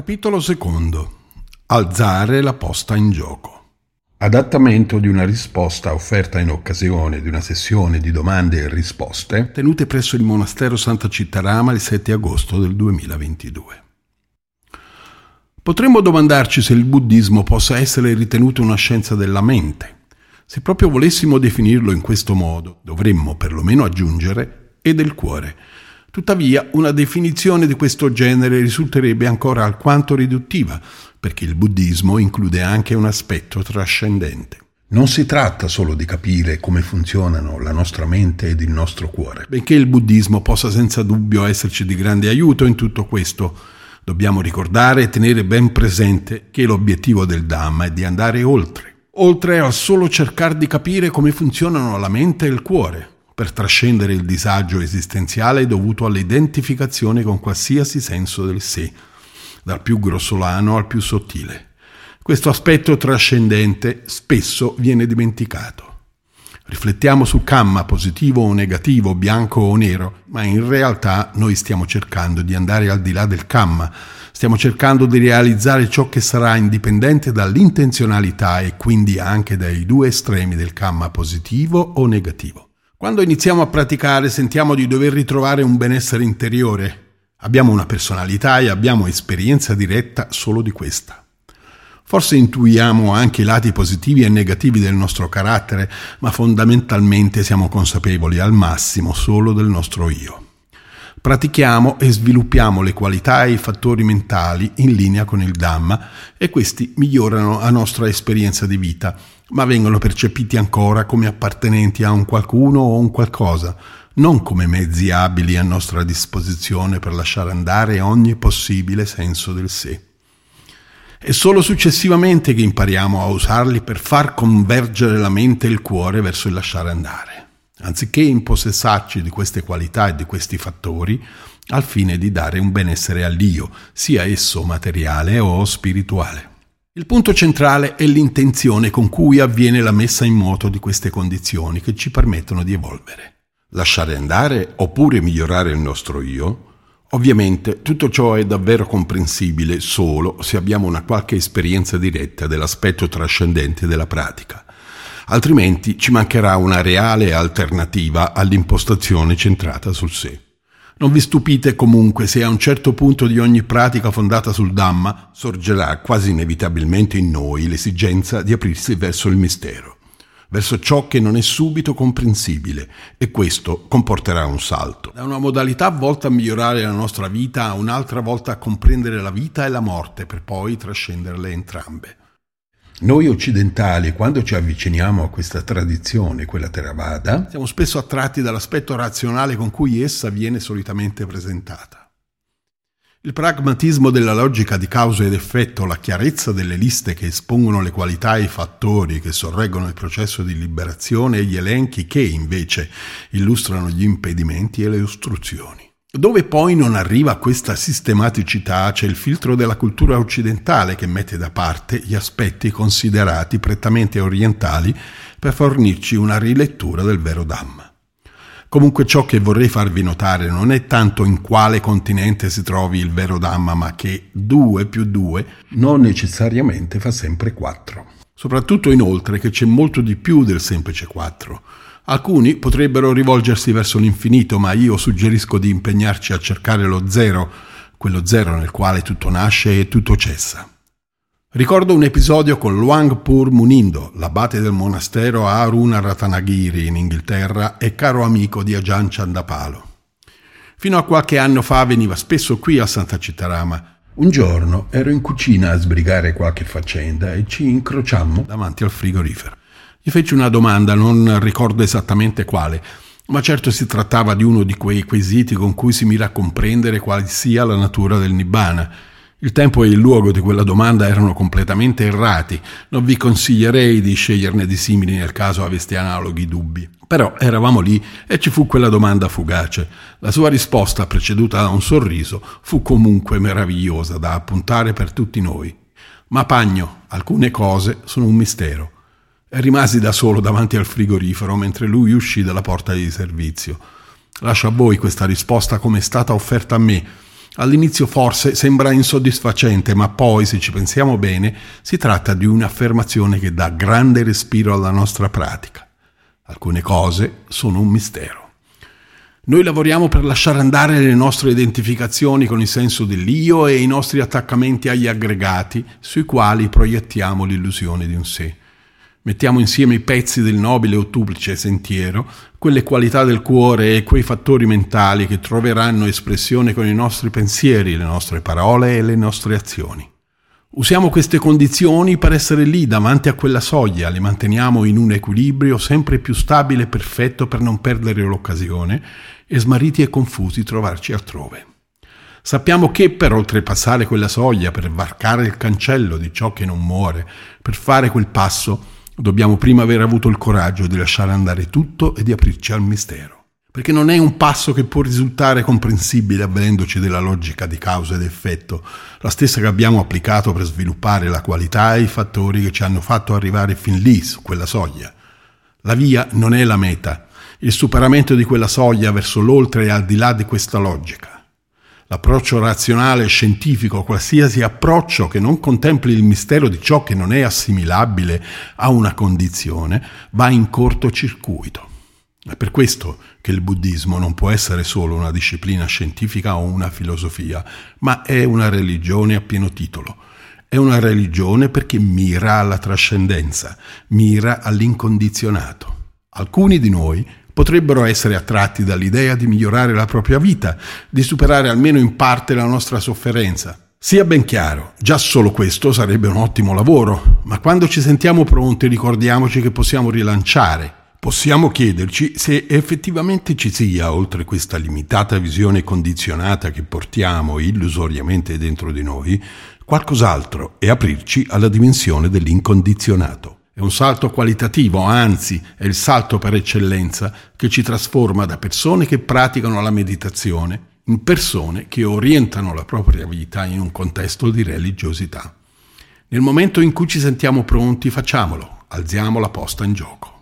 Capitolo secondo. Alzare la posta in gioco. Adattamento di una risposta offerta in occasione di una sessione di domande e risposte tenute presso il monastero Santa Cittarama il 7 agosto del 2022. Potremmo domandarci se il buddismo possa essere ritenuto una scienza della mente. Se proprio volessimo definirlo in questo modo, dovremmo perlomeno aggiungere e del cuore. Tuttavia, una definizione di questo genere risulterebbe ancora alquanto riduttiva, perché il buddismo include anche un aspetto trascendente. Non si tratta solo di capire come funzionano la nostra mente ed il nostro cuore, benché il buddismo possa senza dubbio esserci di grande aiuto in tutto questo. Dobbiamo ricordare e tenere ben presente che l'obiettivo del Dhamma è di andare oltre, oltre a solo cercare di capire come funzionano la mente e il cuore, per trascendere il disagio esistenziale dovuto all'identificazione con qualsiasi senso del sé, dal più grossolano al più sottile. Questo aspetto trascendente spesso viene dimenticato. Riflettiamo su kamma positivo o negativo, bianco o nero, ma in realtà noi stiamo cercando di andare al di là del kamma, stiamo cercando di realizzare ciò che sarà indipendente dall'intenzionalità e quindi anche dai due estremi del kamma positivo o negativo. Quando iniziamo a praticare sentiamo di dover ritrovare un benessere interiore. Abbiamo una personalità e abbiamo esperienza diretta solo di questa. Forse intuiamo anche i lati positivi e negativi del nostro carattere, ma fondamentalmente siamo consapevoli al massimo solo del nostro io. Pratichiamo e sviluppiamo le qualità e i fattori mentali in linea con il Dhamma e questi migliorano la nostra esperienza di vita ma vengono percepiti ancora come appartenenti a un qualcuno o un qualcosa, non come mezzi abili a nostra disposizione per lasciare andare ogni possibile senso del sé. È solo successivamente che impariamo a usarli per far convergere la mente e il cuore verso il lasciare andare, anziché impossessarci di queste qualità e di questi fattori al fine di dare un benessere all'io, sia esso materiale o spirituale. Il punto centrale è l'intenzione con cui avviene la messa in moto di queste condizioni che ci permettono di evolvere. Lasciare andare oppure migliorare il nostro io? Ovviamente tutto ciò è davvero comprensibile solo se abbiamo una qualche esperienza diretta dell'aspetto trascendente della pratica, altrimenti ci mancherà una reale alternativa all'impostazione centrata sul sé. Non vi stupite comunque se a un certo punto di ogni pratica fondata sul Dhamma sorgerà quasi inevitabilmente in noi l'esigenza di aprirsi verso il mistero, verso ciò che non è subito comprensibile e questo comporterà un salto. Da una modalità volta a migliorare la nostra vita a un'altra volta a comprendere la vita e la morte per poi trascenderle entrambe. Noi occidentali, quando ci avviciniamo a questa tradizione, quella Theravada, siamo spesso attratti dall'aspetto razionale con cui essa viene solitamente presentata. Il pragmatismo della logica di causa ed effetto, la chiarezza delle liste che espongono le qualità e i fattori che sorreggono il processo di liberazione e gli elenchi che, invece, illustrano gli impedimenti e le ostruzioni. Dove poi non arriva questa sistematicità c'è il filtro della cultura occidentale che mette da parte gli aspetti considerati prettamente orientali per fornirci una rilettura del vero Dhamma. Comunque ciò che vorrei farvi notare non è tanto in quale continente si trovi il vero Dhamma, ma che 2 più 2 non necessariamente fa sempre 4. Soprattutto inoltre che c'è molto di più del semplice 4 Alcuni potrebbero rivolgersi verso l'infinito, ma io suggerisco di impegnarci a cercare lo zero, quello zero nel quale tutto nasce e tutto cessa. Ricordo un episodio con Luang Pur Munindo, l'abate del monastero Aruna Ratanagiri in Inghilterra e caro amico di Ajahn Chandapalo. Fino a qualche anno fa veniva spesso qui a Santa Cittarama. Un giorno ero in cucina a sbrigare qualche faccenda e ci incrociammo davanti al frigorifero. Gli feci una domanda, non ricordo esattamente quale, ma certo si trattava di uno di quei quesiti con cui si mira a comprendere quale sia la natura del Nibbana. Il tempo e il luogo di quella domanda erano completamente errati, non vi consiglierei di sceglierne di simili nel caso aveste analoghi dubbi. Però eravamo lì e ci fu quella domanda fugace. La sua risposta, preceduta da un sorriso, fu comunque meravigliosa da appuntare per tutti noi. Ma Pagno, alcune cose sono un mistero. Rimasi da solo davanti al frigorifero mentre lui uscì dalla porta di servizio. Lascio a voi questa risposta come è stata offerta a me. All'inizio forse sembra insoddisfacente, ma poi, se ci pensiamo bene, si tratta di un'affermazione che dà grande respiro alla nostra pratica. Alcune cose sono un mistero. Noi lavoriamo per lasciare andare le nostre identificazioni con il senso dell'io e i nostri attaccamenti agli aggregati sui quali proiettiamo l'illusione di un sé. Mettiamo insieme i pezzi del nobile o duplice sentiero, quelle qualità del cuore e quei fattori mentali che troveranno espressione con i nostri pensieri, le nostre parole e le nostre azioni. Usiamo queste condizioni per essere lì davanti a quella soglia, le manteniamo in un equilibrio sempre più stabile e perfetto per non perdere l'occasione e smarriti e confusi trovarci altrove. Sappiamo che per oltrepassare quella soglia, per varcare il cancello di ciò che non muore, per fare quel passo, Dobbiamo prima aver avuto il coraggio di lasciare andare tutto e di aprirci al mistero. Perché non è un passo che può risultare comprensibile avvalendoci della logica di causa ed effetto, la stessa che abbiamo applicato per sviluppare la qualità e i fattori che ci hanno fatto arrivare fin lì, su quella soglia. La via non è la meta, il superamento di quella soglia verso l'oltre e al di là di questa logica. L'approccio razionale scientifico, qualsiasi approccio che non contempli il mistero di ciò che non è assimilabile a una condizione, va in cortocircuito. È per questo che il buddismo non può essere solo una disciplina scientifica o una filosofia, ma è una religione a pieno titolo. È una religione perché mira alla trascendenza, mira all'incondizionato. Alcuni di noi potrebbero essere attratti dall'idea di migliorare la propria vita, di superare almeno in parte la nostra sofferenza. Sia ben chiaro, già solo questo sarebbe un ottimo lavoro, ma quando ci sentiamo pronti ricordiamoci che possiamo rilanciare. Possiamo chiederci se effettivamente ci sia, oltre questa limitata visione condizionata che portiamo illusoriamente dentro di noi, qualcos'altro e aprirci alla dimensione dell'incondizionato. È un salto qualitativo, anzi è il salto per eccellenza che ci trasforma da persone che praticano la meditazione in persone che orientano la propria vita in un contesto di religiosità. Nel momento in cui ci sentiamo pronti facciamolo, alziamo la posta in gioco.